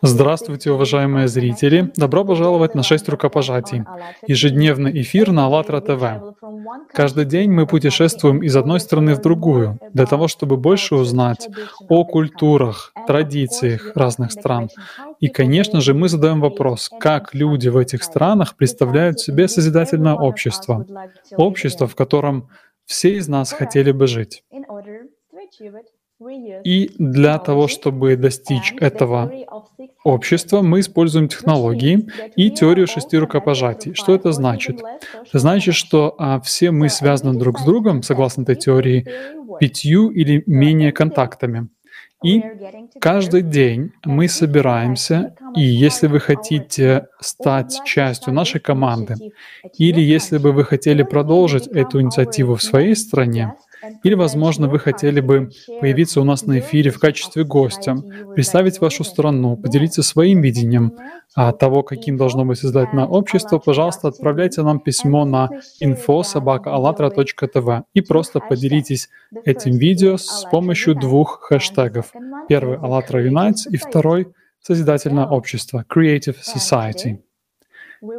Здравствуйте, уважаемые зрители! Добро пожаловать на шесть рукопожатий. Ежедневный эфир на АЛЛАТРА ТВ. Каждый день мы путешествуем из одной страны в другую, для того, чтобы больше узнать о культурах, традициях разных стран. И, конечно же, мы задаем вопрос, как люди в этих странах представляют себе созидательное общество, общество, в котором все из нас хотели бы жить. И для того, чтобы достичь этого общества, мы используем технологии и теорию шести рукопожатий. Что это значит? Это значит, что а, все мы связаны друг с другом, согласно этой теории, пятью или менее контактами. И каждый день мы собираемся, и если вы хотите стать частью нашей команды, или если бы вы хотели продолжить эту инициативу в своей стране, или, возможно, вы хотели бы появиться у нас на эфире в качестве гостя, представить вашу страну, поделиться своим видением а, того, каким должно быть создательное общество, пожалуйста, отправляйте нам письмо на info.sobaka.allatra.tv и просто поделитесь этим видео с помощью двух хэштегов. Первый — «ALLATRA Unites» и второй — «Созидательное общество» — «Creative Society».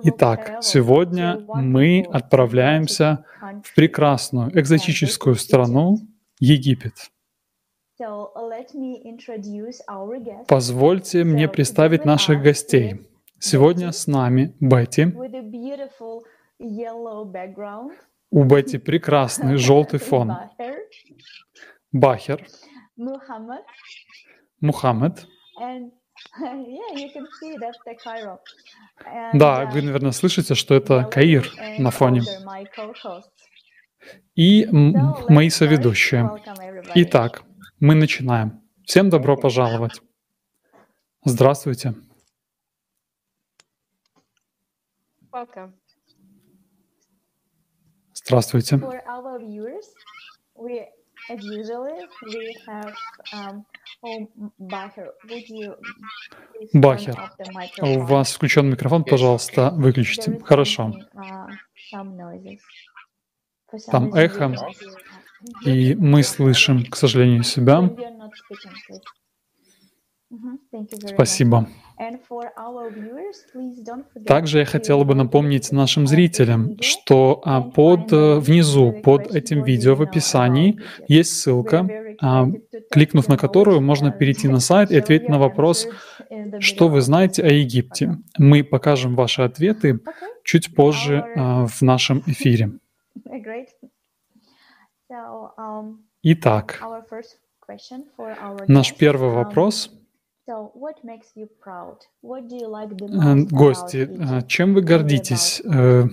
Итак, сегодня мы отправляемся в прекрасную экзотическую страну Египет. Позвольте мне представить наших гостей. Сегодня с нами Бетти. У Бетти прекрасный желтый фон. Бахер. Мухаммед. Да, вы, uh, наверное, слышите, что это Каир на фоне. И мои соведущие. Итак, мы начинаем. Всем добро пожаловать. Здравствуйте. Здравствуйте. Бахер, у вас включен микрофон, пожалуйста, выключите. Хорошо. Uh, Там эхо, и мы слышим, к сожалению, себя. Спасибо. Также я хотела бы напомнить нашим зрителям, что а, под э, внизу, под этим видео в описании есть ссылка, а, кликнув на которую можно перейти на сайт и ответить на вопрос, что вы знаете о Египте. Мы покажем ваши ответы чуть позже а, в нашем эфире. Um, Итак, наш первый вопрос — гости, чем вы гордитесь, э,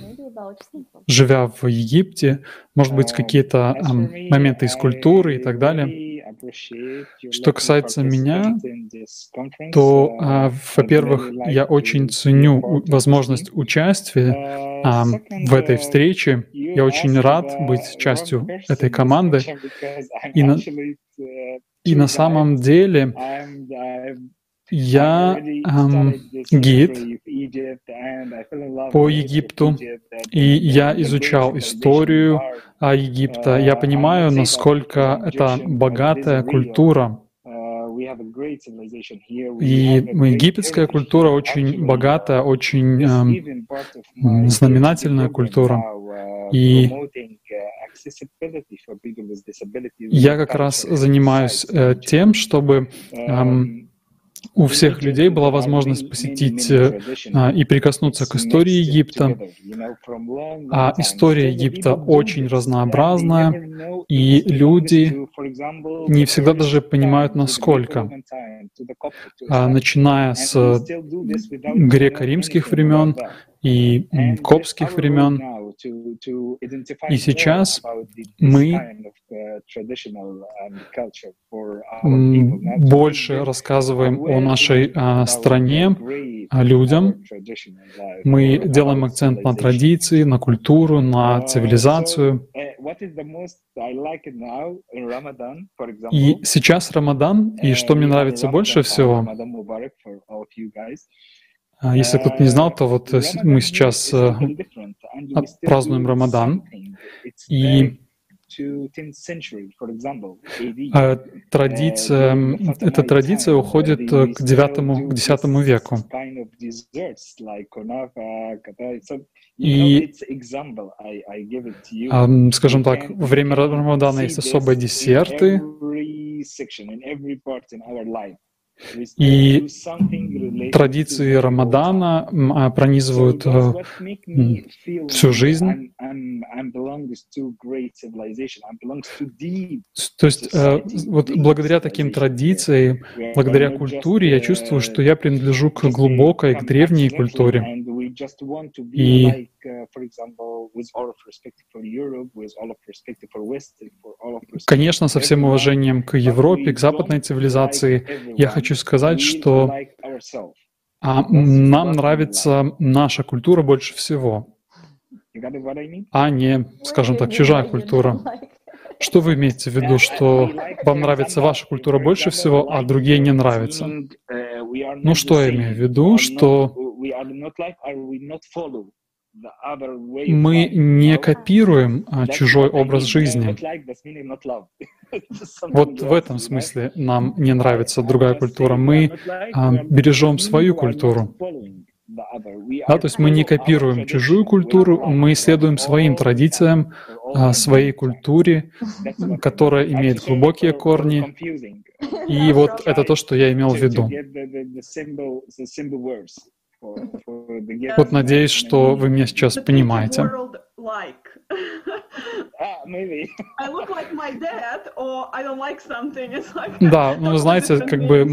живя в Египте? Может быть, какие-то моменты из культуры и так далее? Что касается меня, то, а, во-первых, я очень ценю возможность участия в этой встрече. Я очень рад быть частью этой команды. И на, и на самом деле я эм, гид по Египту, и я изучал историю Египта. Я понимаю, насколько это богатая культура. И египетская культура очень богатая, очень э, знаменательная культура. И я как раз занимаюсь э, тем, чтобы эм, у всех людей была возможность посетить э, а, и прикоснуться к истории Египта. А история Египта очень разнообразная, и люди не всегда даже понимают, насколько. А, начиная с греко-римских времен и копских времен. И сейчас мы больше рассказываем о нашей а, стране, о людям. Мы делаем акцент на традиции, на культуру, на цивилизацию. И сейчас Рамадан, и что мне нравится больше всего, а, если кто-то не знал, то вот мы сейчас э, празднуем Рамадан, и А традиция, эта традиция уходит к девятому, к десятому веку. И, скажем так, во время Рамадана есть особые десерты, и традиции Рамадана а, пронизывают э, всю жизнь. То есть э, вот благодаря таким традициям, благодаря культуре, я чувствую, что я принадлежу к глубокой, к древней культуре. И Конечно, со всем уважением к Европе, к западной цивилизации, я хочу сказать, что а, нам нравится наша культура больше всего, а не, скажем так, чужая культура. Что вы имеете в виду, что вам нравится ваша культура больше всего, а другие не нравятся? Ну, что я имею в виду, что мы не копируем а, чужой образ жизни. Вот в этом смысле нам не нравится другая культура. Мы а, бережем свою культуру. Да, то есть мы не копируем чужую культуру, мы следуем своим традициям, а, своей культуре, которая имеет глубокие корни. И вот это то, что я имел в виду. Вот надеюсь, что вы меня сейчас понимаете. Да, ну вы знаете, как бы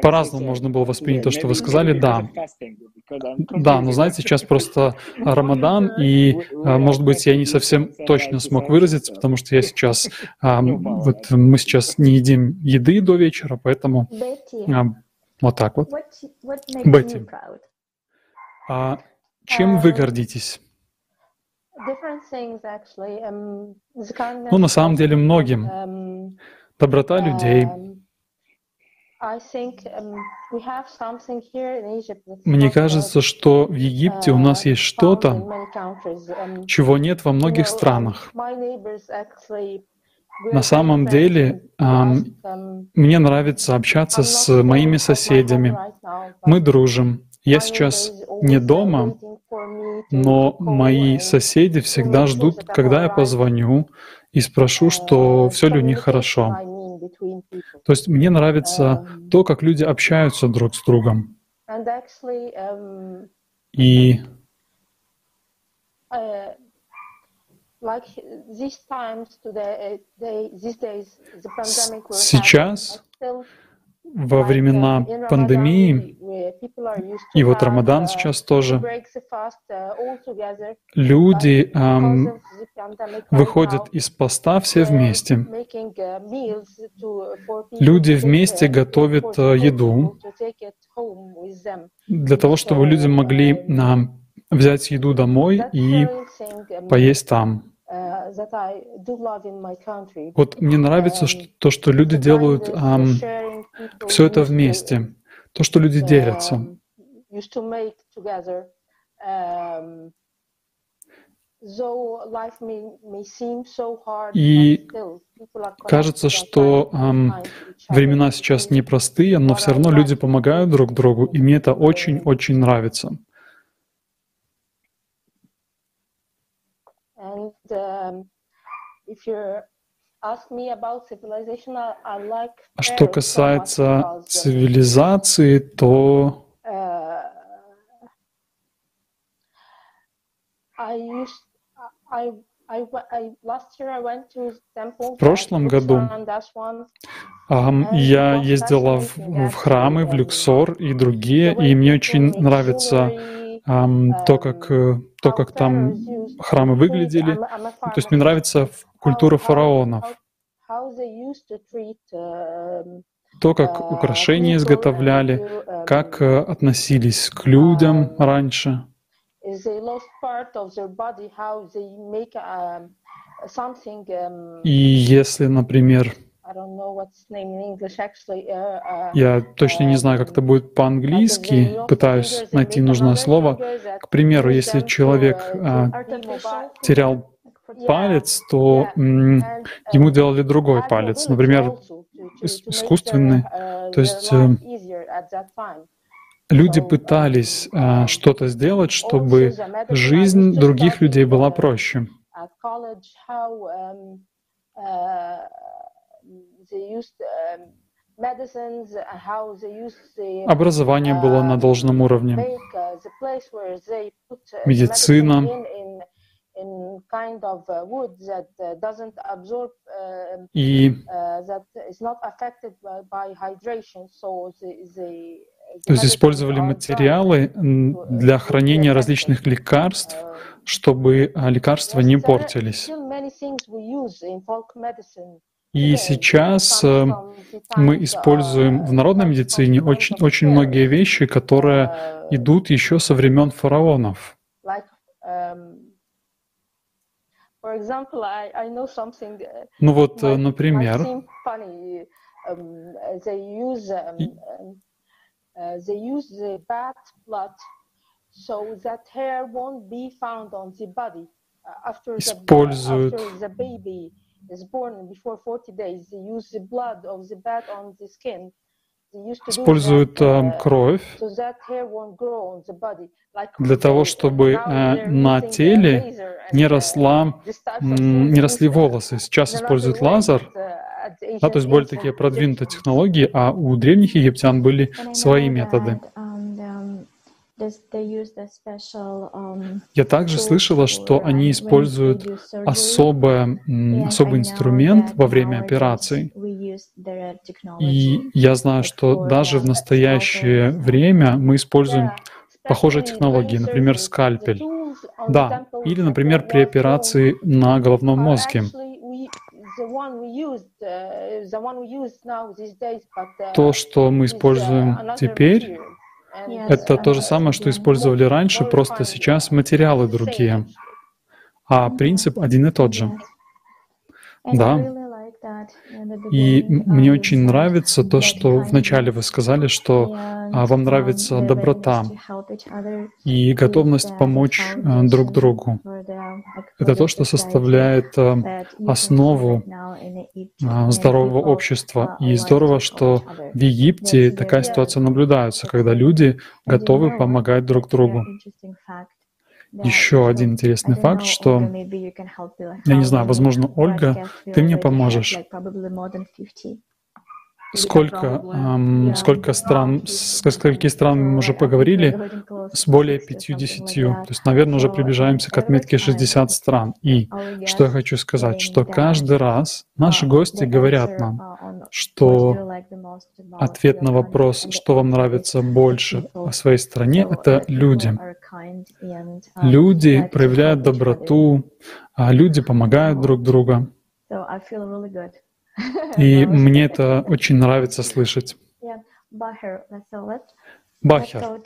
по-разному можно было воспринять то, что вы сказали, да. Да, но знаете, сейчас просто Рамадан, и, а, может быть, я не совсем точно смог выразиться, потому что я сейчас, а, вот мы сейчас не едим еды до вечера, поэтому а, вот так вот. Бетти, а чем вы um, гордитесь? Um, ну, на самом деле, многим. Um, Доброта людей. Мне кажется, что в Египте у нас uh, есть что-то, чего нет во многих странах. На самом деле, мне нравится общаться с моими соседями. Мы дружим. Я сейчас не дома, но мои соседи всегда ждут, когда я позвоню и спрошу, что все ли у них хорошо. То есть мне нравится то, как люди общаются друг с другом. И Сейчас, во времена пандемии, и вот Рамадан сейчас тоже, люди эм, выходят из поста все вместе. Люди вместе готовят э, еду для того, чтобы люди могли э, взять еду домой и поесть там. Вот мне нравится что, то, что люди делают um, все это вместе, то, что люди делятся. И кажется, что эм, времена сейчас непростые, но все равно люди помогают друг другу, и мне это очень-очень нравится. Um, а что касается цивилизации, то uh, в прошлом году я ездила в, в храмы, в Люксор и другие, и мне очень нравится то, как, э, то, как там храмы выглядели. То есть мне нравится культура фараонов. То, как украшения изготовляли, как э, относились к людям раньше. И если, например, Я точно не знаю, как это будет по-английски, пытаюсь найти нужное слово. К примеру, если человек а, терял палец, то м, ему делали другой палец, например, ис- искусственный. То есть э, люди пытались э, что-то сделать, чтобы жизнь других людей была проще. Образование было на должном уровне, медицина, и то есть использовали материалы для хранения различных лекарств, чтобы а, лекарства не портились. И сейчас э, мы используем в народной медицине очень, очень многие вещи, которые идут еще со времен фараонов. Ну вот, э, например, Используют. After the baby is born before 40 days they use the blood of the bat on the skin they used to do используют эм, uh, кровь для того, чтобы э, на теле не uh, росла, не росли uh, волосы. Сейчас используют лазер, uh, да, то есть более такие продвинутые технологии, а у древних египтян были свои методы. that, um, um, this, they use the special, um, Я также слышала, что они um, используют особое, особый инструмент во время операций. И я знаю, что даже в настоящее время мы используем похожие технологии, например, скальпель. Да, или, например, при операции на головном мозге. То, что мы используем теперь, это то же самое, что использовали раньше, просто сейчас материалы другие. А принцип один и тот же. Да. I really like that in the И мне очень нравится то, что вначале вы сказали, что а, вам нравится доброта и готовность помочь а, друг другу. Это то, что составляет а, основу здорового общества. И здорово, что в Египте такая ситуация наблюдается, когда люди готовы помогать друг другу. Еще один интересный факт, что, я не знаю, возможно, Ольга, ты мне поможешь. like, probably more than 50. Сколько, Yeah. сколько стран, с скольки стран мы уже поговорили? С более 60, something 50. like То есть, наверное, уже приближаемся к отметке time 60 стран. И что я хочу сказать, что каждый раз наши гости говорят нам, что ответ на вопрос, что вам нравится больше о своей стране, это люди. Люди проявляют доброту, а люди помогают друг другу. И мне это очень нравится слышать. Бахер, uh,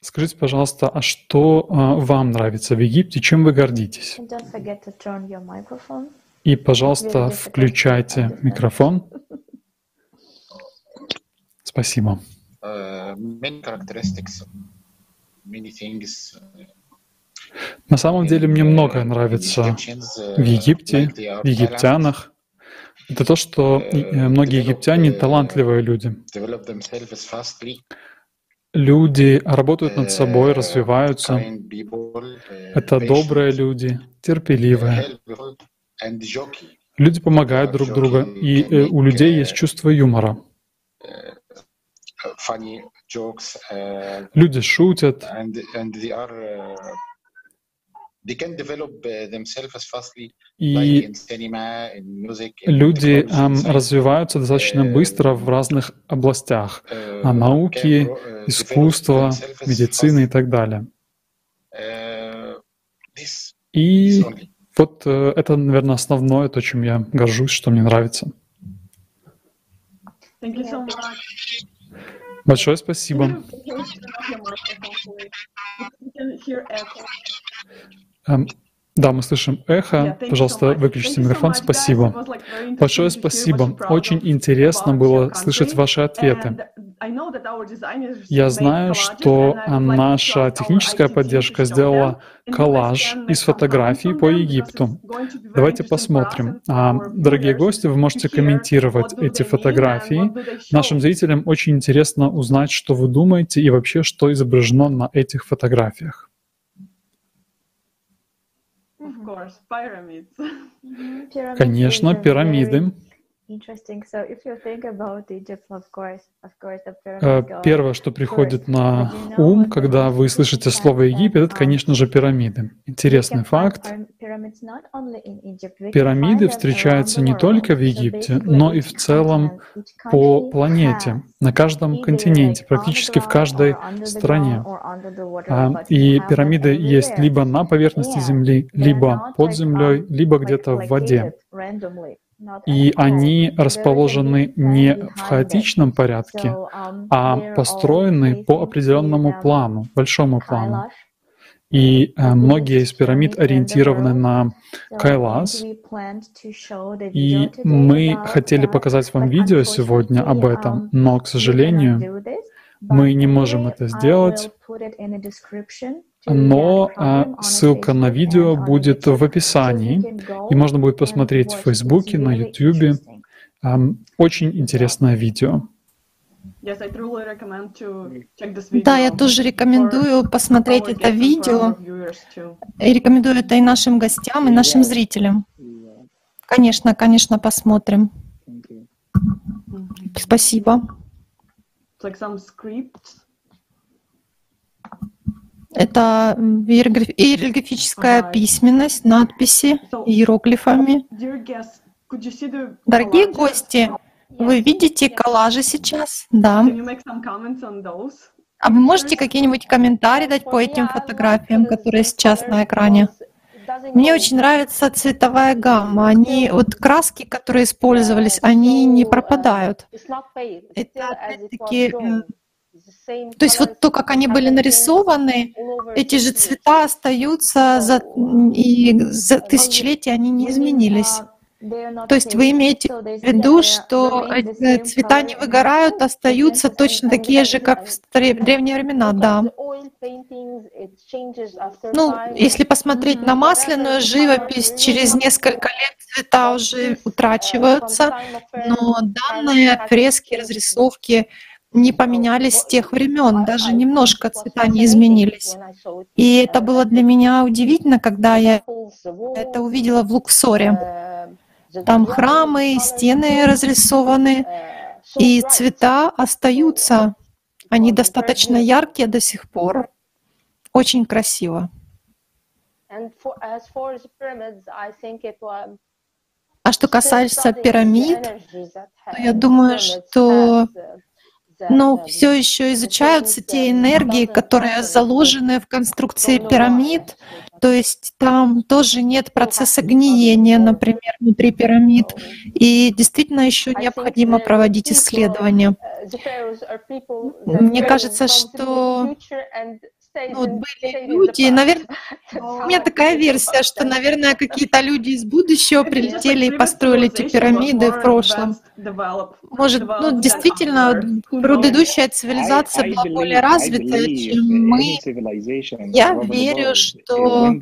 скажите, пожалуйста, а что а, вам нравится в Египте, чем вы гордитесь? И, пожалуйста, включайте микрофон. Спасибо. Uh, many characteristics, many things. uh, На самом деле мне многое uh, нравится Egyptians, uh, в Египте, в египтянах. Это то, что и, э, многие египтяне талантливые люди. Люди работают над собой, uh, развиваются. uh, Это добрые люди, терпеливые. Люди помогают друг другу, и э, у людей есть чувство юмора. Uh, funny jokes, uh, Люди шутят, and and they are uh, they can develop uh, themselves fastly, like и in cinema, in music, in люди technology, эм, in science. развиваются достаточно быстро в разных областях. Uh, а науки, uh, themselves медицина и так далее. Uh, И вот э, это, наверное, основное, то, чем я горжусь, что мне нравится. Thank you so much. Большое спасибо. Can Да, мы слышим эхо. Пожалуйста, выключите микрофон. Спасибо. Большое спасибо. Очень интересно было слышать ваши ответы. Я знаю, что наша техническая поддержка сделала коллаж из фотографий по Египту. Давайте посмотрим. А, дорогие гости, вы можете комментировать эти фотографии. Нашим зрителям очень интересно узнать, что вы думаете и вообще, что изображено на этих фотографиях. Конечно, пирамиды. Первое, что приходит на ум, когда вы слышите слово Египет, это, конечно же, пирамиды. Интересный факт. Пирамиды встречаются не только в Египте, но и в целом по планете, на каждом континенте, практически в каждой стране. И пирамиды есть либо на поверхности Земли, либо под землей, либо где-то в воде. И они расположены не в хаотичном порядке, um, а построены по определенному плану, большому плану. И э, многие из пирамид ориентированы на Кайлас. И мы хотели показать вам видео сегодня об этом, um, но, к сожалению, мы не можем это сделать. Но а, ссылка на видео будет в описании, и можно будет посмотреть в Фейсбуке, на Ютубе. А, очень интересное видео. Да, я тоже рекомендую посмотреть это видео. И рекомендую это и нашим гостям, и нашим зрителям. Конечно, конечно, посмотрим. Спасибо. Это иероглифическая письменность, надписи иероглифами. Дорогие гости, вы видите коллажи сейчас? Да. А вы можете какие-нибудь комментарии дать по этим фотографиям, которые сейчас на экране? Мне очень нравится цветовая гамма. Они, вот краски, которые использовались, они не пропадают. Это опять-таки то есть вот то, как они были нарисованы, эти же цвета остаются за, и за тысячелетия они не изменились. То есть вы имеете в виду, что цвета не выгорают, остаются точно такие же, как в древние времена, да. Ну, если посмотреть на масляную живопись, через несколько лет цвета уже утрачиваются, но данные фрески, разрисовки, не поменялись с тех времен, даже немножко цвета не изменились. И это было для меня удивительно, когда я это увидела в Луксоре. Там храмы, стены разрисованы, и цвета остаются. Они достаточно яркие до сих пор. Очень красиво. А что касается пирамид, то я думаю, что но все еще изучаются те энергии, которые заложены в конструкции пирамид. То есть там тоже нет процесса гниения, например, внутри пирамид. И действительно еще необходимо проводить исследования. Мне кажется, что ну, вот были люди, наверное, у меня такая версия, что, наверное, какие-то люди из будущего прилетели и построили эти пирамиды в прошлом. Может, ну, действительно, предыдущая цивилизация была более развитая, чем мы. Я верю, что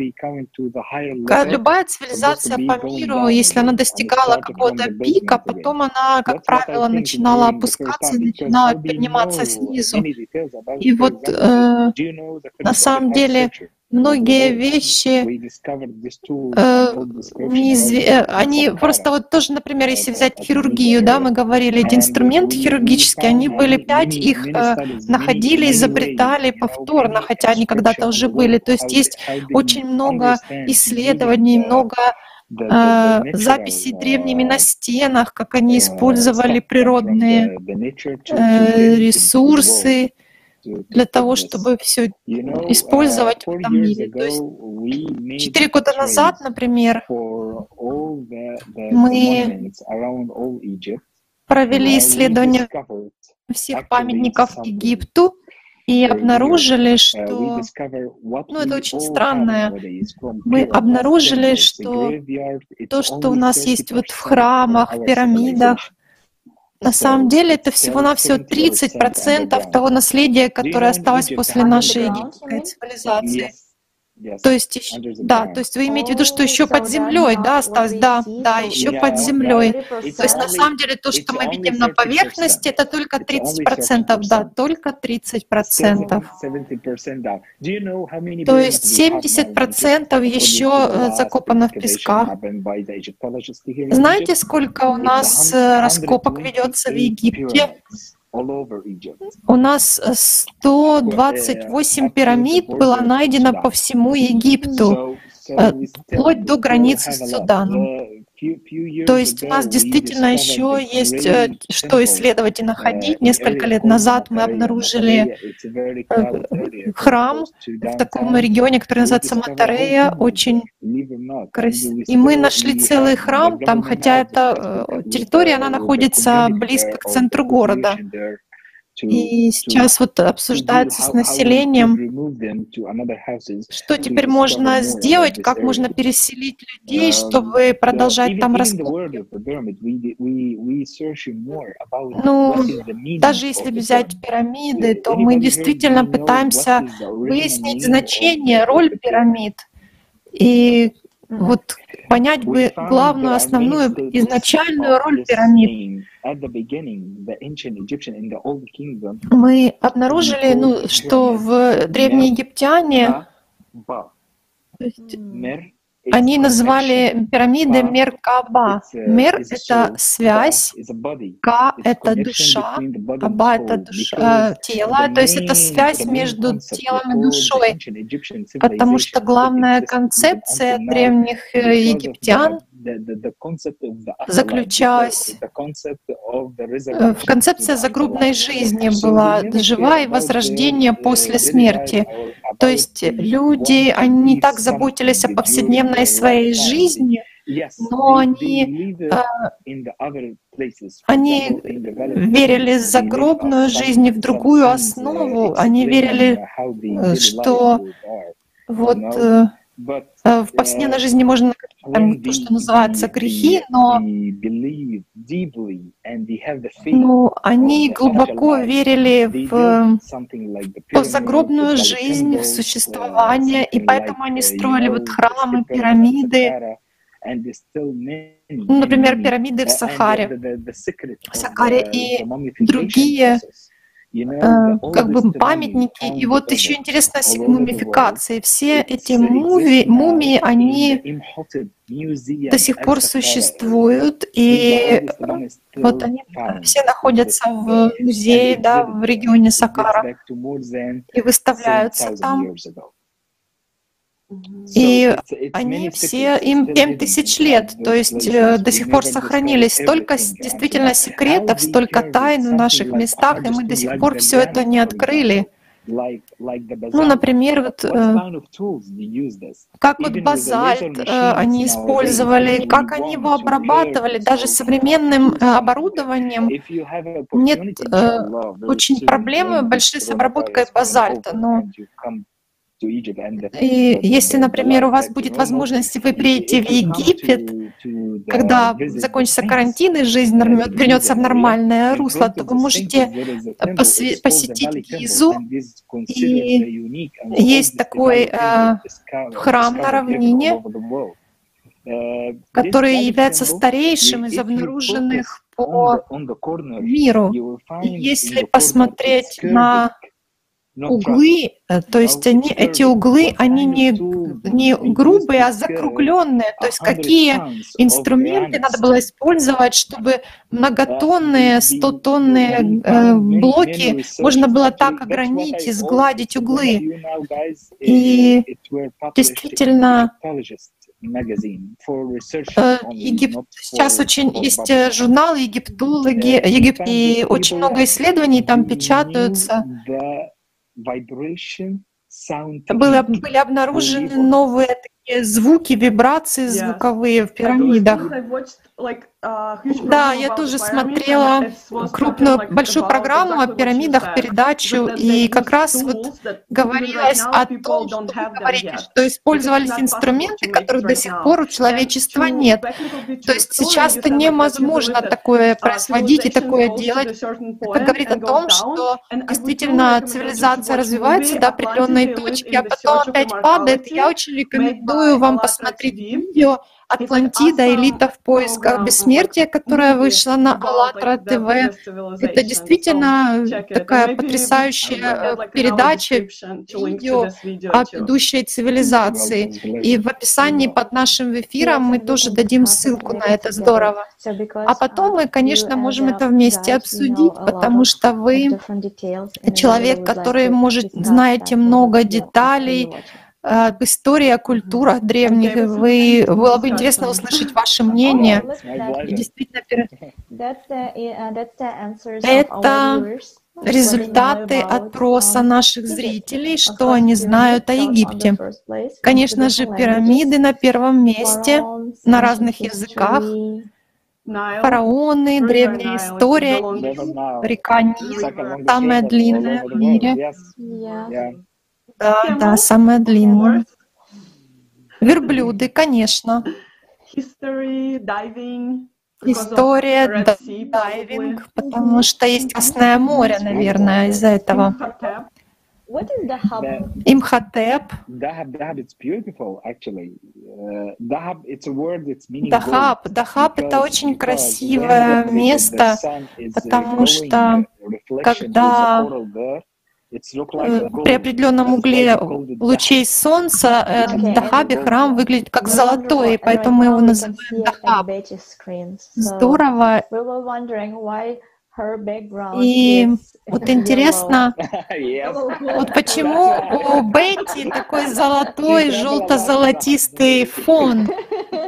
любая цивилизация по миру, если она достигала какого-то пика, потом она, как правило, начинала опускаться, начинала подниматься снизу. И вот э, на самом деле многие вещи, э, неизв... Э, они просто вот тоже, например, если взять хирургию, да, мы говорили, эти инструменты хирургические, они были пять, их э, находили, изобретали повторно, хотя они когда-то уже были. То есть есть очень много исследований, много э, записей древними на стенах, как они использовали природные э, ресурсы, для того, чтобы все использовать в этом мире. То есть четыре года назад, например, мы провели исследование всех памятников Египту, и обнаружили, uh, что ну, это очень странное. Мы обнаружили, что то, что у нас есть вот в 30% of храмах, в пирамидах. На самом деле это всего-навсего 70% 30% underground. того наследия, которое осталось после нашей цивилизации. То есть, да, то есть вы имеете в виду, что еще под землей, да, осталось, да, да, еще под землей. То есть на самом деле то, что мы видим на 30%. поверхности, это только It's only 30%, да, 30%. только 30%. 70% down. Do you know how many То есть we have now in Egypt? 70% According еще э, закопано в песках. Знаете, сколько у нас э, раскопок ведется в 128 Египте? У нас э, 128 пирамид было найдено по всему Египту, э, вплоть до границы с. Суданом. Uh, То есть у нас действительно еще есть э, что исследовать и uh, находить. Несколько лет назад мы обнаружили храм в таком регионе, который называется Матарея, очень we И мы нашли целый храм там, хотя э, with территория, она находится близко к центру города. И сейчас вот обсуждается с населением, что теперь можно сделать, как можно переселить людей, Um, чтобы продолжать там раскопки. Ну, Даже если взять пирамиды, то мы действительно пытаемся выяснить значение, роль пирамид. И вот понять бы главную, основную, изначальную роль пирамид. Мы обнаружили, ну, что в древние египтяне, то есть они называли пирамиды Меркаба. Мер это связь. Ка — это душа, Аба — это душа, э, тело, то есть это связь между телом и душой. Потому что главная концепция древних э, египтян заключалась э, в the загробной жизни была жива и возрождение uh, после смерти. То есть люди, они не так заботились о повседневной своей жизни, но они, э, они верили в загробную жизнь и в другую uh, основу. Они верили, э, что вот э, э, в повседневной жизни можно там то, что называется грехи, но ну, они глубоко верили в в загробную жизнь, в uh, существование, и поэтому они uh, строили вот храмы, пирамиды, ну, например, пирамиды в uh, Сахаре. В Сахаре и другие, э, как бы памятники. И вот еще интересно мумификацией. Все эти муви, мумии, они до сих пор существуют, и вот они все находятся в uh, музее, да, в регионе Сакара, и выставляются 7,000 там. И они все, им still 7 hidden тысяч лет, то есть э, до сих пор сохранились столько действительно секретов, столько тайн в наших местах, и мы до сих пор все это не открыли. Ну, например, вот э, как вот базальт э, они использовали, как они его обрабатывали, даже современным э, оборудованием. Нет э, очень проблемы большие с обработкой базальта, но и если, например, у вас будет возможность, вы приедете в Египет, когда закончится карантин и жизнь uh, вернется в нормальное русло, то вы можете посетить Гизу, и есть такой э, храм на равнине. Uh, который является старейшим из обнаруженных по миру. И если посмотреть на углы, э, то есть они, эти углы, они не, не грубые, а закругленные. То есть какие инструменты надо было использовать, чтобы многотонные, стотонные э, блоки можно было так огранить и сгладить углы. И действительно, Э, Егип- Сейчас очень есть э, журнал «Египтологи», Египет, и очень много исследований там печатаются. Было, были обнаружены новые такие звуки, вибрации Yeah. звуковые в пирамидах. A Да, я тоже смотрела крупную, большую программу о пирамидах, передачу, и как раз вот говорилось о том, что вы говорите, что использовались инструменты, которых до сих пор у человечества нет. То есть сейчас это невозможно такое производить и такое делать. Это говорит о том, что действительно цивилизация развивается до определенной точки, а потом опять падает. Я очень рекомендую вам посмотреть видео Атлантида, элита в поисках бессмертия, которая вышла на АЛЛАТРА ТВ. Это действительно такая потрясающая передача, видео о ведущей цивилизации. И в описании под нашим эфиром мы тоже дадим ссылку на это, здорово. А потом мы, конечно, можем это вместе обсудить, потому что вы человек, который, может, знаете много деталей, об истории, о культурах древних. Вы, было бы интересно услышать ваше мнение. И действительно, это результаты опроса наших зрителей, что они знают о Египте. Конечно же, пирамиды на первом месте на разных языках. Фараоны, древняя история, река Нил, самая длинная в мире. Да, да, самая длинная. Верблюды, конечно. История, дайвинг, потому что есть Красное море, наверное, из-за этого. Имхотеп. Дахаб. Дахаб — это очень красивое место, потому что когда Э, при определенном угле лучей солнца э, Дахаби храм выглядит как золотой, поэтому мы его называем Дахаб. Здорово. И вот интересно, вот почему у Бетти такой золотой, желто-золотистый фон.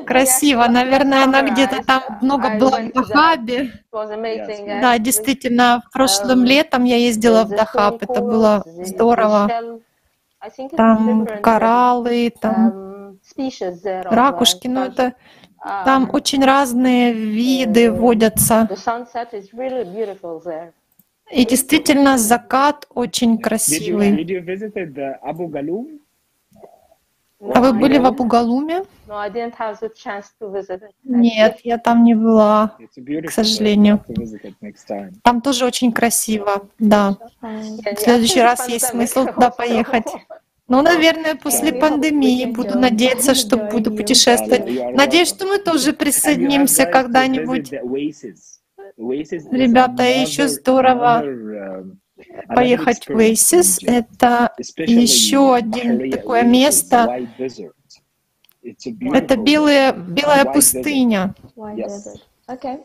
Красиво. Наверное, она где-то там много была в Дахабе. Да, действительно, прошлым летом я ездила в Дахаб. Это было здорово. Там кораллы, там ракушки, но это там очень разные виды водятся. И действительно, закат очень красивый. А вы были в Абугалуме? Нет, я там не была, к сожалению. Там тоже очень красиво, да. В следующий раз есть смысл туда поехать. Ну, наверное, после пандемии буду надеяться, что буду путешествовать. Надеюсь, что мы тоже присоединимся когда-нибудь. Ребята, еще здорово поехать в Oasis. Это еще один такое место. Это белая, белая пустыня.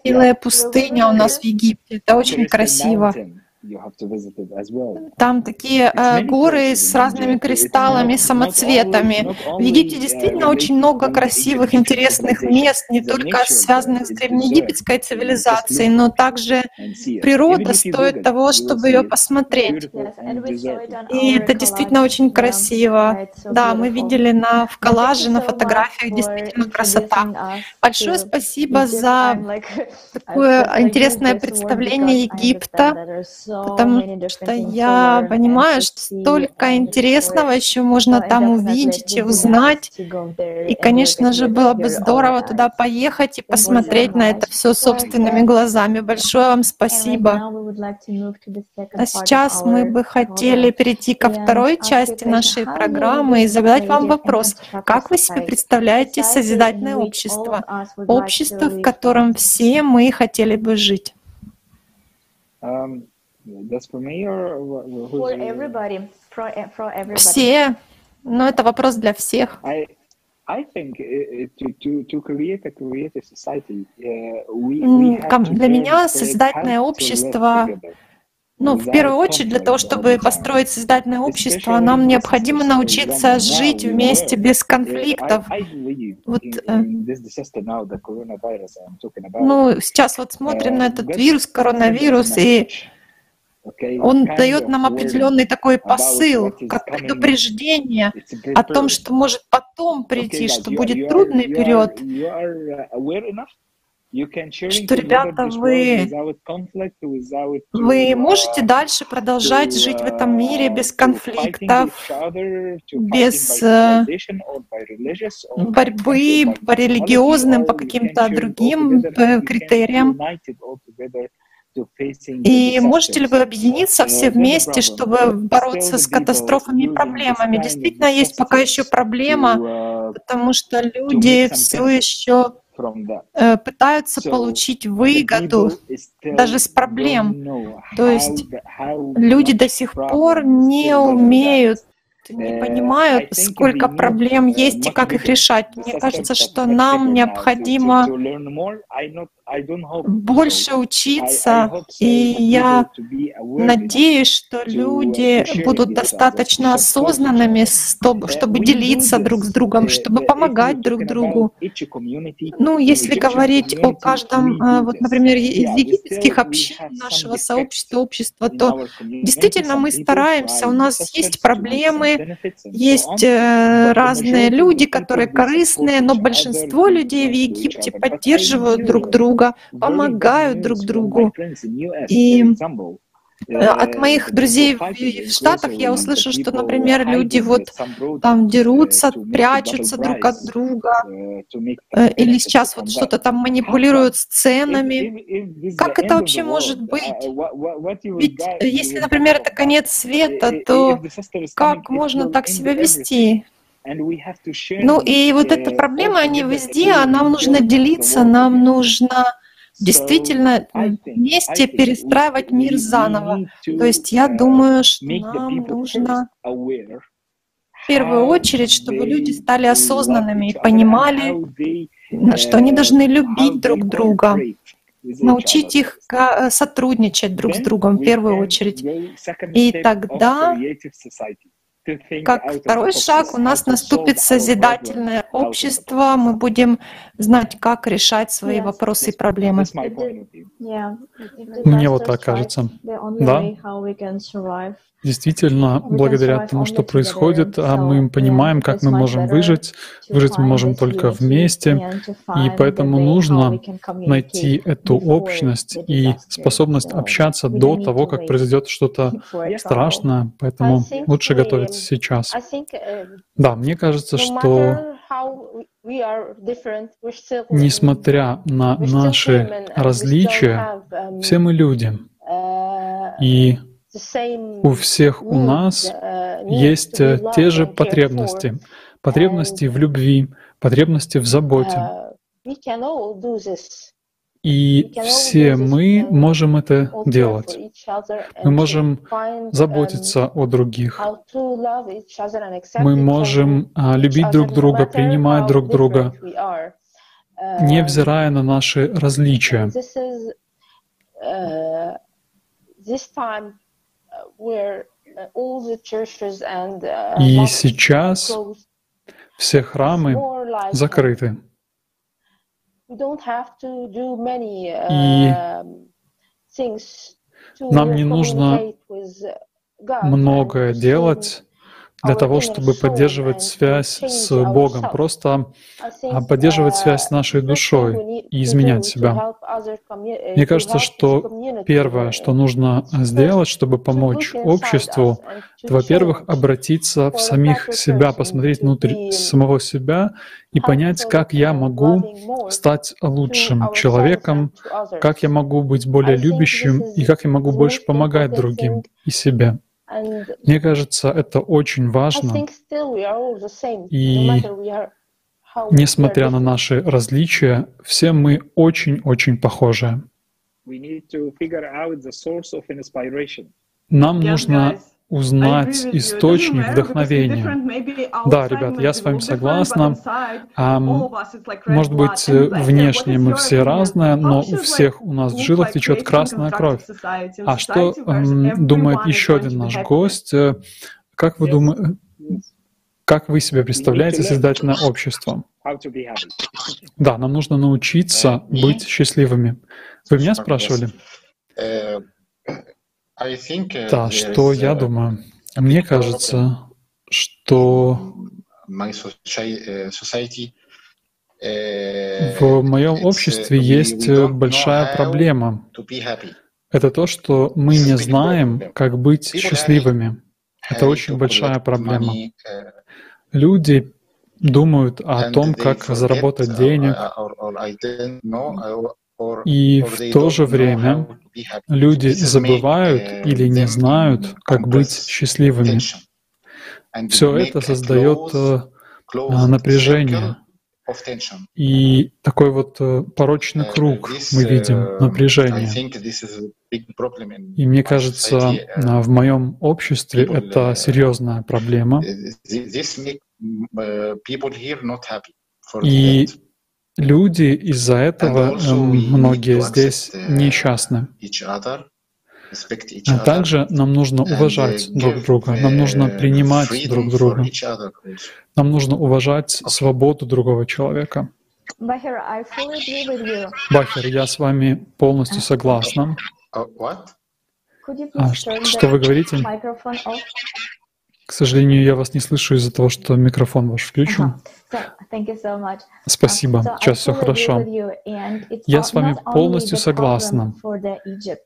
Белая пустыня у нас в Египте. Это очень красиво. Там такие э, горы с разными кристаллами, самоцветами. В Египте действительно очень много красивых, интересных мест, не только связанных с древнеегипетской цивилизацией, но также природа стоит того, чтобы ее посмотреть. И это действительно очень красиво. Да, мы видели на, в коллаже, на фотографиях действительно красота. Большое спасибо за такое интересное представление Египта потому что я понимаю, что столько интересного еще можно там увидеть и узнать. И, конечно же, было бы здорово туда поехать и посмотреть на это все собственными глазами. Большое вам спасибо. А сейчас мы бы хотели перейти ко второй части нашей программы и задать вам вопрос. Как вы себе представляете созидательное общество? Общество, в котором все мы хотели бы жить? Um, все, но это вопрос для всех. Для меня создательное общество ну, в первую очередь, для того, чтобы построить создательное общество, нам необходимо научиться жить вместе без конфликтов. Вот, э, ну, сейчас вот смотрим на этот вирус, коронавирус, и он дает нам определенный такой посыл, как предупреждение о том, что может потом прийти, что будет трудный период. что, ребята, вы, вы можете дальше продолжать жить в этом мире без конфликтов, без э, борьбы по религиозным, по каким-то другим э, критериям. И можете ли вы объединиться все вместе, чтобы бороться с катастрофами и проблемами? Действительно, есть пока еще проблема, потому что люди все еще Э, пытаются получить выгоду даже с проблем. То есть люди до сих пор не умеют не э, понимают, сколько проблем есть и как их решать. Мне кажется, что нам необходимо больше учиться, и я надеюсь, что люди будут достаточно осознанными, чтобы делиться друг с другом, чтобы помогать друг другу. Ну, если говорить о каждом, э, вот, например, из египетских общин нашего сообщества, общества, то действительно мы стараемся, у нас есть проблемы, есть э, разные люди, которые корыстные, но большинство людей в Египте поддерживают друг друга, помогают друг другу. И от моих друзей в Штатах я услышал, что, например, люди вот там дерутся, прячутся друг от друга, э, или сейчас вот что-то там манипулируют сценами. Как это вообще может быть? Ведь если, например, это конец света, то как можно так себя вести? Ну и вот эта проблема, они везде, а нам нужно делиться, нам нужно действительно вместе перестраивать мир заново. То есть я думаю, что нам нужно в первую очередь, чтобы люди стали осознанными и понимали, что они должны любить друг друга, научить их сотрудничать друг с другом в первую очередь. И тогда как второй шаг у нас наступит созидательное общество, мы будем знать, как решать свои вопросы и проблемы. Мне вот так кажется. Да. Действительно, благодаря тому, что происходит, а мы понимаем, как мы можем выжить. Выжить мы можем только вместе, и поэтому нужно найти эту общность и способность общаться до того, как произойдет что-то страшное, поэтому лучше готовиться сейчас. Да, мне кажется, что несмотря на наши различия, все мы люди. И у всех у нас есть э, те же потребности. Потребности в любви, потребности в заботе. И все мы можем это делать. Мы можем заботиться о других. Мы можем а, любить друг друга, принимать друг друга, невзирая на наши различия. Uh, И сейчас все храмы закрыты. И нам не нужно многое делать для того, чтобы поддерживать связь с Богом, просто а, поддерживать связь с нашей душой и изменять себя. Мне кажется, что первое, что нужно сделать, чтобы помочь обществу, это, во-первых, обратиться в самих себя, посмотреть внутрь самого себя и понять, как я могу стать лучшим человеком, как я могу быть более любящим и как я могу больше помогать другим и себе. Мне кажется, это очень важно. И несмотря на наши различия, все мы очень-очень похожи. Нам нужно узнать источник вдохновения. Да, ребят, я с вами согласна. Может быть, внешне мы все разные, но у всех у нас в жилах течет красная кровь. А что думает еще один наш гость? Как вы думаете, как вы себе представляете создательное общество? Да, нам нужно научиться быть счастливыми. Вы меня спрашивали? Э, да, что я думаю? Мне кажется, что uh, В моем uh, обществе есть э, большая проблема. Это то, что мы не знаем, как быть счастливыми. Это очень большая проблема. uh, Люди думают о том, как заработать uh, денег, и в то же время люди забывают uh, или не знают, как быть счастливыми. Все это создает э, а, напряжение. И такой вот э, порочный Uh, круг мы видим, uh, напряжение. И мне кажется. Uh, а, в моем обществе это uh, серьезная проблема. Uh, И. люди из-за этого, эм, многие здесь uh, несчастны. А также нам нужно uh, уважать друг друга, нам нужно uh, принимать друг друга, нам нужно уважать свободу другого человека. Бахер, я с вами полностью согласна. А, turn что вы говорите? К сожалению, я вас не слышу из-за того, что микрофон ваш включен. Ага. Спасибо, сейчас все хорошо. Я с вами полностью согласна.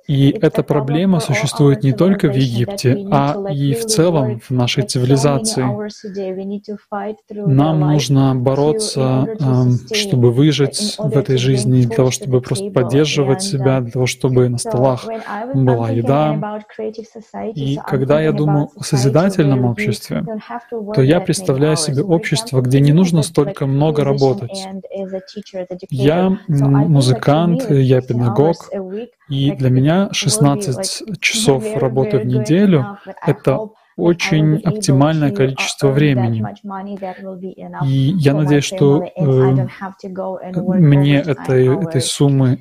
И эта проблема существует не только в Египте, а и в целом в нашей цивилизации. Нам нужно бороться, эм, чтобы выжить в этой жизни, для того, чтобы просто поддерживать себя, uh, для того, чтобы на столах была еда. И когда я думаю о созидательном обществе, то я представляю себе общество, где не me нужно столько много работать. Я музыкант, я 16 hours педагог, и для меня will be 16 like часов работы в неделю это очень оптимальное uh, количество времени. И я надеюсь, что э, мне этой, этой суммы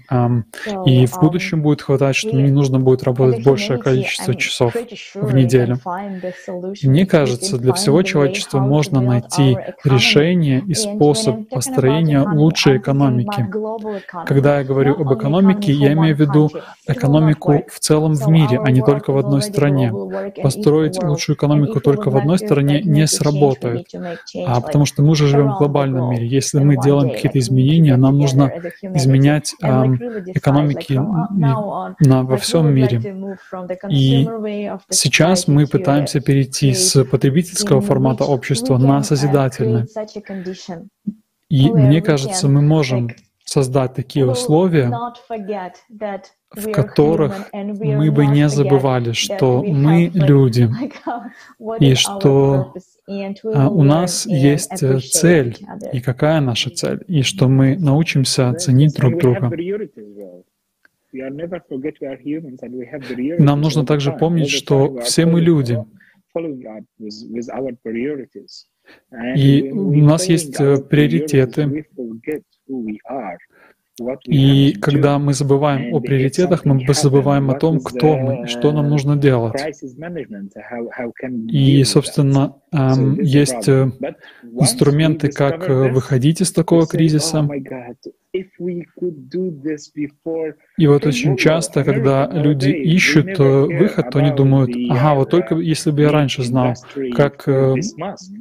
и в um, будущем будет хватать, что мне не нужно будет работать большее количество часов в неделю. мне кажется, для всего человечества можно найти решение и способ построения лучшей экономики. Когда я говорю об экономике, я имею в виду экономику в целом в мире, а не только в одной стране. Построить world. And экономику только в одной стране like не сработает. А потому что мы уже живем в глобальном мире. Если мы делаем какие-то изменения, нам нужно изменять like экономики uh, на, во всем мире. И сейчас мы пытаемся перейти с потребительского формата общества на uh, condition И мне кажется, мы можем создать такие условия, в которых мы бы не забывали, что мы люди, uh, и что а, у нас есть э, цель, и какая наша цель, и что мы научимся ценить друг друга. Нам нужно также помнить, что все мы люди, и у нас есть э, приоритеты, И когда мы забываем о приоритетах, мы забываем о том, кто мы и что нам нужно делать. И, собственно, эм, есть э, инструменты, как э, выходить из такого oh кризиса. И вот очень часто, когда люди ищут э, выход, то они думают, ага, вот uh, только если бы я раньше знал, как э,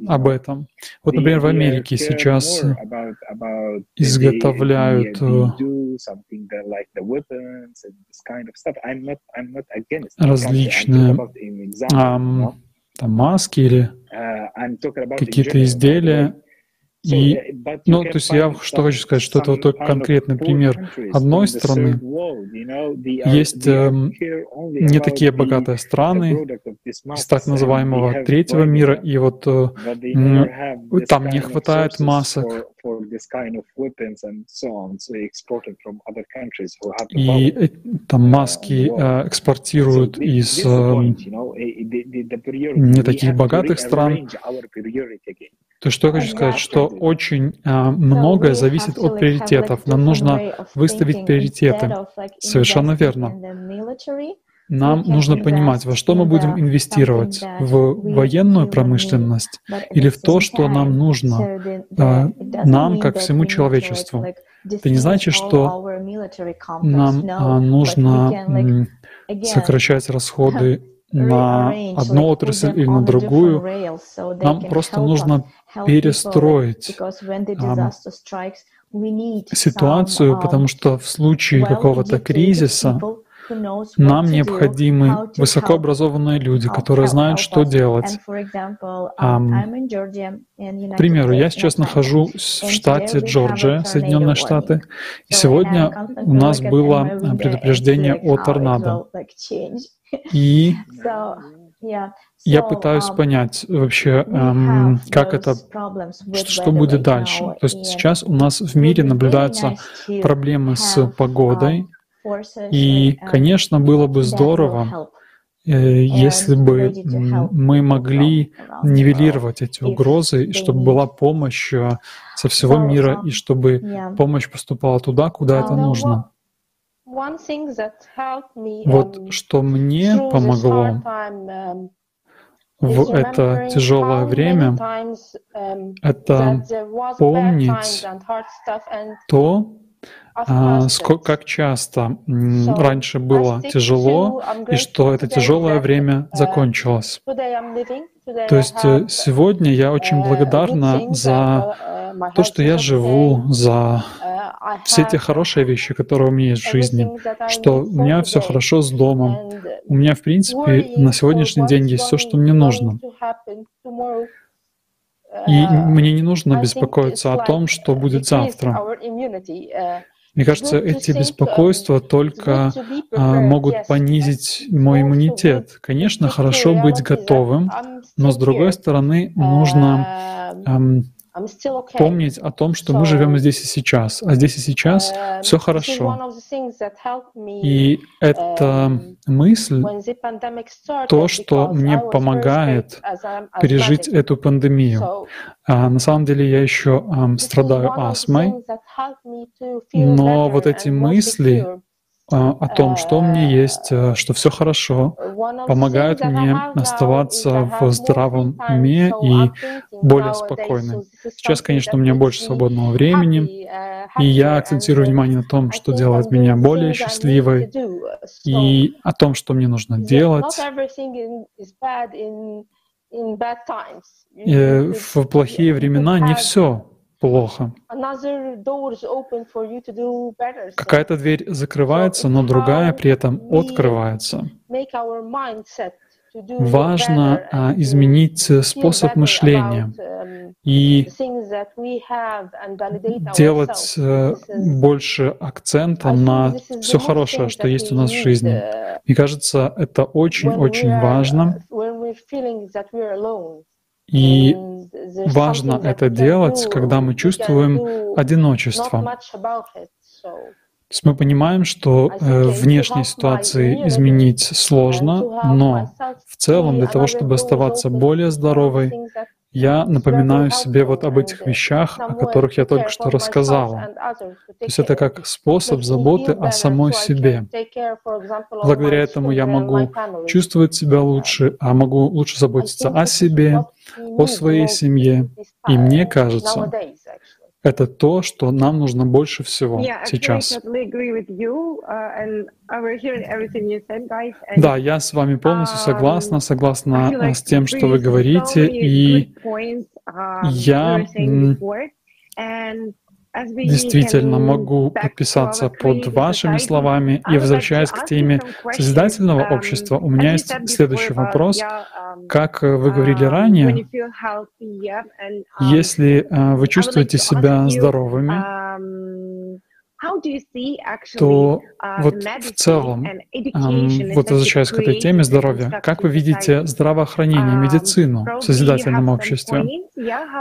об этом. Вот, например, в Америке сейчас э, изготовляют э, различные там маски или Uh, какие-то изделия. И, uh, ну, то есть я что хочу сказать, что это вот только конкретный пример одной страны. Есть эм, only не такие богатые страны из так называемого третьего мира, и вот э, там не хватает масок, и э, там uh, маски э, экспортируют из эм, eh, priority. не таких богатых стран. То есть что я хочу сказать, что очень а, многое зависит от приоритетов. Нам нужно выставить приоритеты. Совершенно верно. Нам нужно понимать, во что мы будем инвестировать, в военную промышленность или в то, что нам нужно а, нам, как всему человечеству. Это не значит, что нам а, нужно сокращать расходы на одну отрасль или на другую. Нам просто нужно перестроить ситуацию, потому что в случае какого-то кризиса нам необходимы высокообразованные люди, которые знают, что делать. Um, к примеру, я сейчас нахожусь в штате Джорджия, Соединенные Штаты, и сегодня у нас было предупреждение о торнадо. И я пытаюсь понять вообще, эм, как это, что, что будет дальше. То есть сейчас у нас в мире наблюдаются проблемы с погодой, и, конечно, было бы здорово, э, если бы мы могли нивелировать эти угрозы, чтобы была помощь э, со всего мира, и чтобы помощь поступала туда, куда это нужно. Вот что мне помогло um, в это тяжелое время, um, это помнить то, а, сколько, как часто раньше было тяжело, и что это тяжелое время uh, закончилось. То есть э, сегодня я очень uh, благодарна за то, что я живу, за все те хорошие вещи, которые у меня есть в жизни, что у меня все хорошо с домом. У меня, в принципе, на сегодняшний день есть все, что мне нужно. И мне не нужно беспокоиться о том, что будет завтра. Мне кажется, эти беспокойства только а, могут понизить мой иммунитет. Конечно, хорошо быть готовым, но с другой стороны, нужно эм, помнить о том, что мы живем здесь и сейчас, а здесь и сейчас uh, все хорошо. И эта um, мысль, то, что мне помогает пережить эту пандемию. А, на самом деле я еще um, страдаю астмой, но вот эти мысли о том, что у меня есть, э, что все хорошо, помогают мне оставаться в здравом уме и более спокойным. Сейчас, конечно, у меня больше свободного времени, и я акцентирую внимание на том, что делает меня более счастливой, и о том, что мне нужно делать. И э, в плохие времена не все плохо. Какая-то дверь закрывается, но другая при этом открывается. Важно а, изменить способ мышления um, и делать э, больше акцента на все хорошее, что есть у нас в жизни. Uh, Мне кажется, это очень-очень важно. И важно это делать, когда мы чувствуем одиночество. То есть мы понимаем, что э, внешней ситуации изменить сложно, но в целом для того, чтобы оставаться более здоровой, я напоминаю себе вот об этих вещах, о которых я только что рассказала. То есть это как способ заботы о самой себе. Благодаря этому я могу чувствовать себя лучше, а могу лучше заботиться о себе, о своей семье. И мне кажется, это то, что нам нужно больше всего сейчас. Да, я с вами полностью um, согласна, согласна с тем, что вы говорите, и um, я Действительно, могу подписаться под вашими словами. И возвращаясь к теме созидательного um, общества, у меня есть следующий вопрос. Um, как вы говорили um, ранее, если э, вы чувствуете себя здоровыми, то uh, вот в целом, вот возвращаясь к этой теме здоровья, как вы видите здравоохранение, um, медицину в созидательном обществе?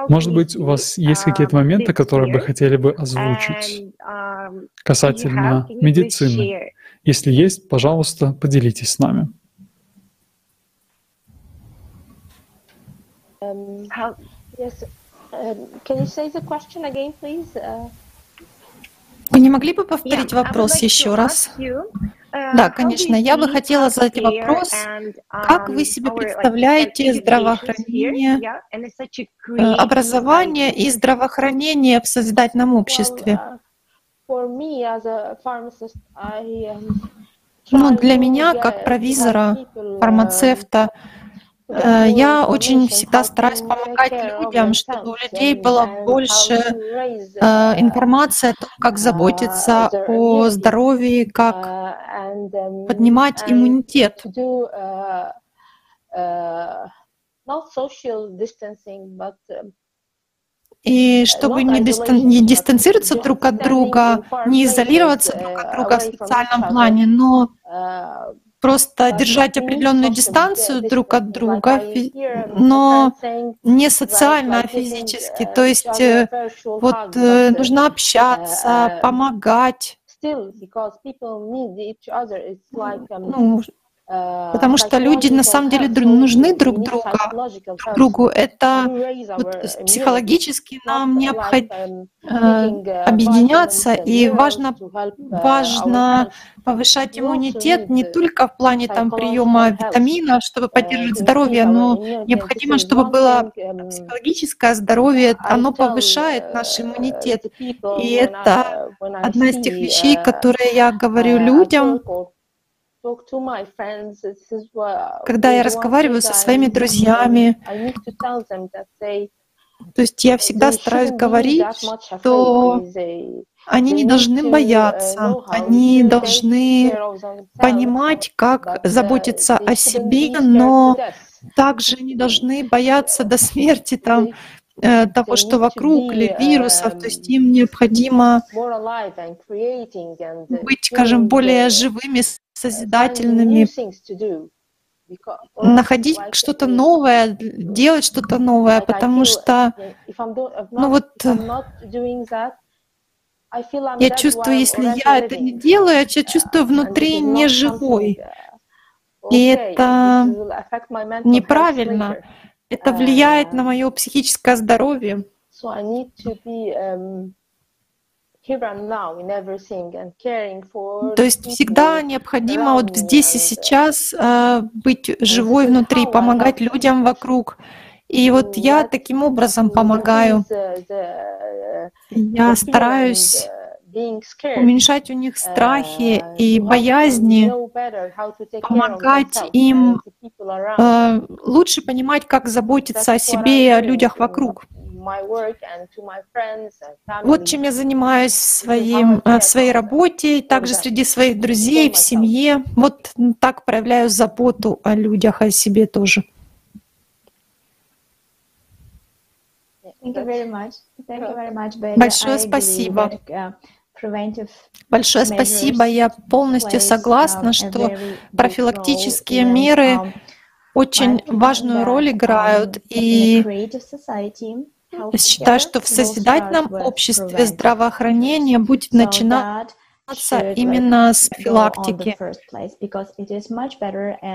Может быть, у вас есть какие-то um, моменты, которые бы хотели бы озвучить um, касательно медицины? Если есть, пожалуйста, поделитесь с нами. Um, how, yes, uh, can you say the question again, please? Uh... Вы не могли бы повторить вопрос еще раз? Uh, да, конечно. Я бы хотела задать вопрос, как вы себе представляете здравоохранение, э, образование и здравоохранение в созидательном обществе? Ну, для меня, как провизора, фармацевта, Э, я очень всегда стараюсь помогать людям, чтобы у людей было больше э, информации о том, как заботиться о здоровье, как поднимать иммунитет. И чтобы не, дистан- не дистанцироваться друг от друга, не изолироваться друг от друга в социальном плане, но просто держать определенную дистанцию друг от друга, но не социально, а физически. То есть э, вот э, нужно общаться, помогать. Ну, Потому что люди на самом деле нужны друг друга, друг другу. Это вот, психологически нам необходимо э, объединяться, и важно, важно повышать иммунитет не только в плане там, приема витаминов, чтобы поддерживать здоровье, но необходимо, чтобы было психологическое здоровье, оно повышает наш иммунитет. И это одна из тех вещей, которые я говорю людям, когда я разговариваю со своими друзьями, то есть я всегда стараюсь говорить, что они не должны бояться, они должны понимать, как заботиться о себе, но также не должны бояться до смерти там, э, того, что вокруг, или вирусов, то есть им необходимо быть, скажем, более живыми, созидательными, находить что-то новое, делать что-то новое, потому что, ну вот, я чувствую, если я это не делаю, я чувствую внутри не живой. И это неправильно. Это влияет на мое психическое здоровье. То есть всегда необходимо вот здесь и сейчас э, быть живой внутри, помогать людям вокруг. И вот я таким образом помогаю. Я стараюсь уменьшать у них страхи и боязни, помогать им э, лучше понимать, как заботиться о себе и о людях вокруг. Вот чем я занимаюсь в, своим, в своей работе, также среди своих друзей, в семье. Вот так проявляю заботу о людях, о себе тоже. Большое спасибо. Uh, Большое спасибо. Я полностью согласна, um, что профилактические меры um, очень важную роль играют и Считаю, что в созидательном обществе здравоохранение будет начинаться именно с профилактики.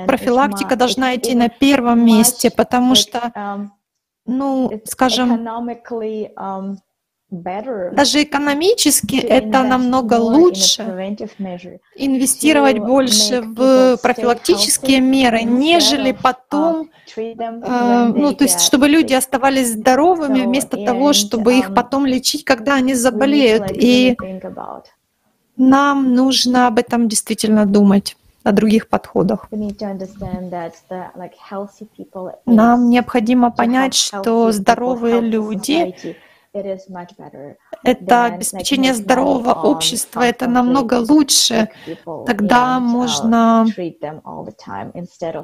Профилактика должна идти на первом месте, потому что, ну, скажем, даже экономически это намного лучше. инвестировать больше в профилактические меры, нежели потом, э, ну, то есть, чтобы люди оставались здоровыми вместо того, чтобы их потом лечить, когда они заболеют. И нам нужно об этом действительно думать о других подходах. Нам необходимо понять, что здоровые люди это обеспечение здорового общества, это намного лучше. Тогда можно,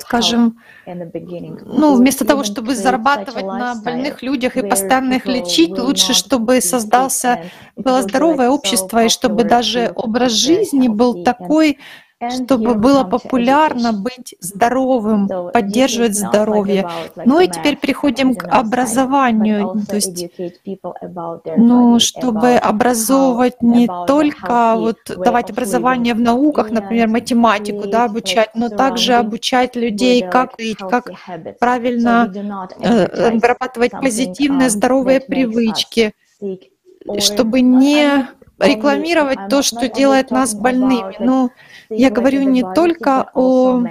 скажем, ну, вместо того, чтобы зарабатывать на больных людях и постоянно их лечить, лучше, чтобы создался, было здоровое общество, и чтобы даже образ жизни был такой, чтобы было популярно быть здоровым, поддерживать здоровье. Ну и теперь переходим к образованию. То есть, ну, чтобы образовывать не только вот давать образование в науках, например, математику, да, обучать, но также обучать людей, как жить, как правильно э, вырабатывать позитивные, здоровые привычки, чтобы не рекламировать то, что делает нас больными. Но я говорю не только о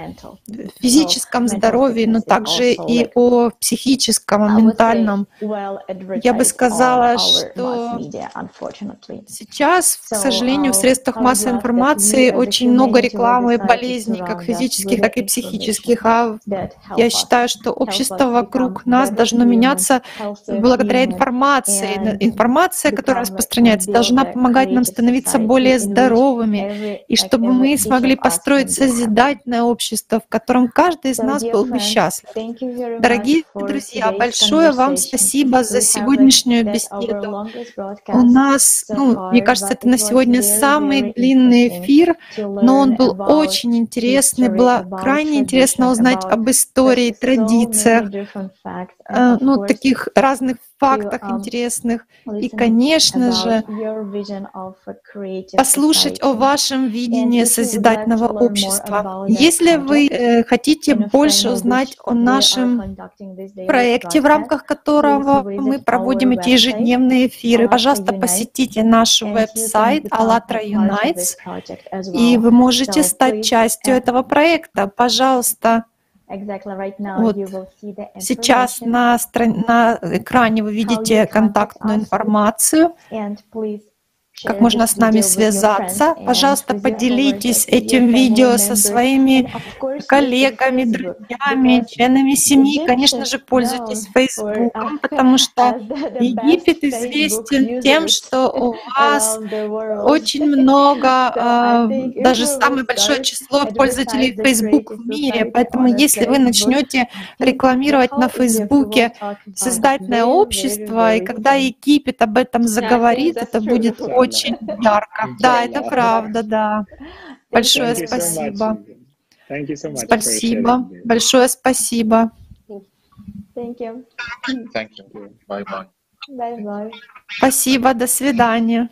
физическом здоровье, но также и о психическом, о ментальном. Я бы сказала, что сейчас, к сожалению, в средствах массовой информации очень много рекламы болезней, как физических, так и психических. А я считаю, что общество вокруг нас должно меняться благодаря информации. Информация, которая распространяется, должна помогать нам становиться более здоровыми, и чтобы мы смогли построить созидательное общество, в котором каждый из нас был бы счастлив. Дорогие друзья, большое вам спасибо за сегодняшнюю беседу. У нас, ну, мне кажется, это на сегодня самый длинный эфир, но он был очень интересный. Было крайне интересно узнать об истории, традициях, э, ну, таких разных фактах интересных. И, конечно же, послушать о вашем видении созидательного общества. Если вы э, хотите больше узнать о нашем проекте, в рамках которого мы проводим эти ежедневные эфиры, пожалуйста, посетите наш веб-сайт АЛЛАТРА Unites, и вы можете стать частью этого проекта. Пожалуйста, вот сейчас на, на экране вы видите контактную информацию как можно с нами связаться. Пожалуйста, поделитесь этим видео со своими коллегами, друзьями, членами семьи. Конечно же, пользуйтесь Фейсбуком, потому что Египет известен тем, что у вас очень много, а, даже самое большое число пользователей Facebook в мире. Поэтому если вы начнете рекламировать на Фейсбуке создательное общество, и когда Египет об этом заговорит, это будет очень очень ярко. Да, это правда, да. Большое спасибо. Спасибо. Большое спасибо. Thank you. Thank you. Bye bye. Спасибо. До свидания.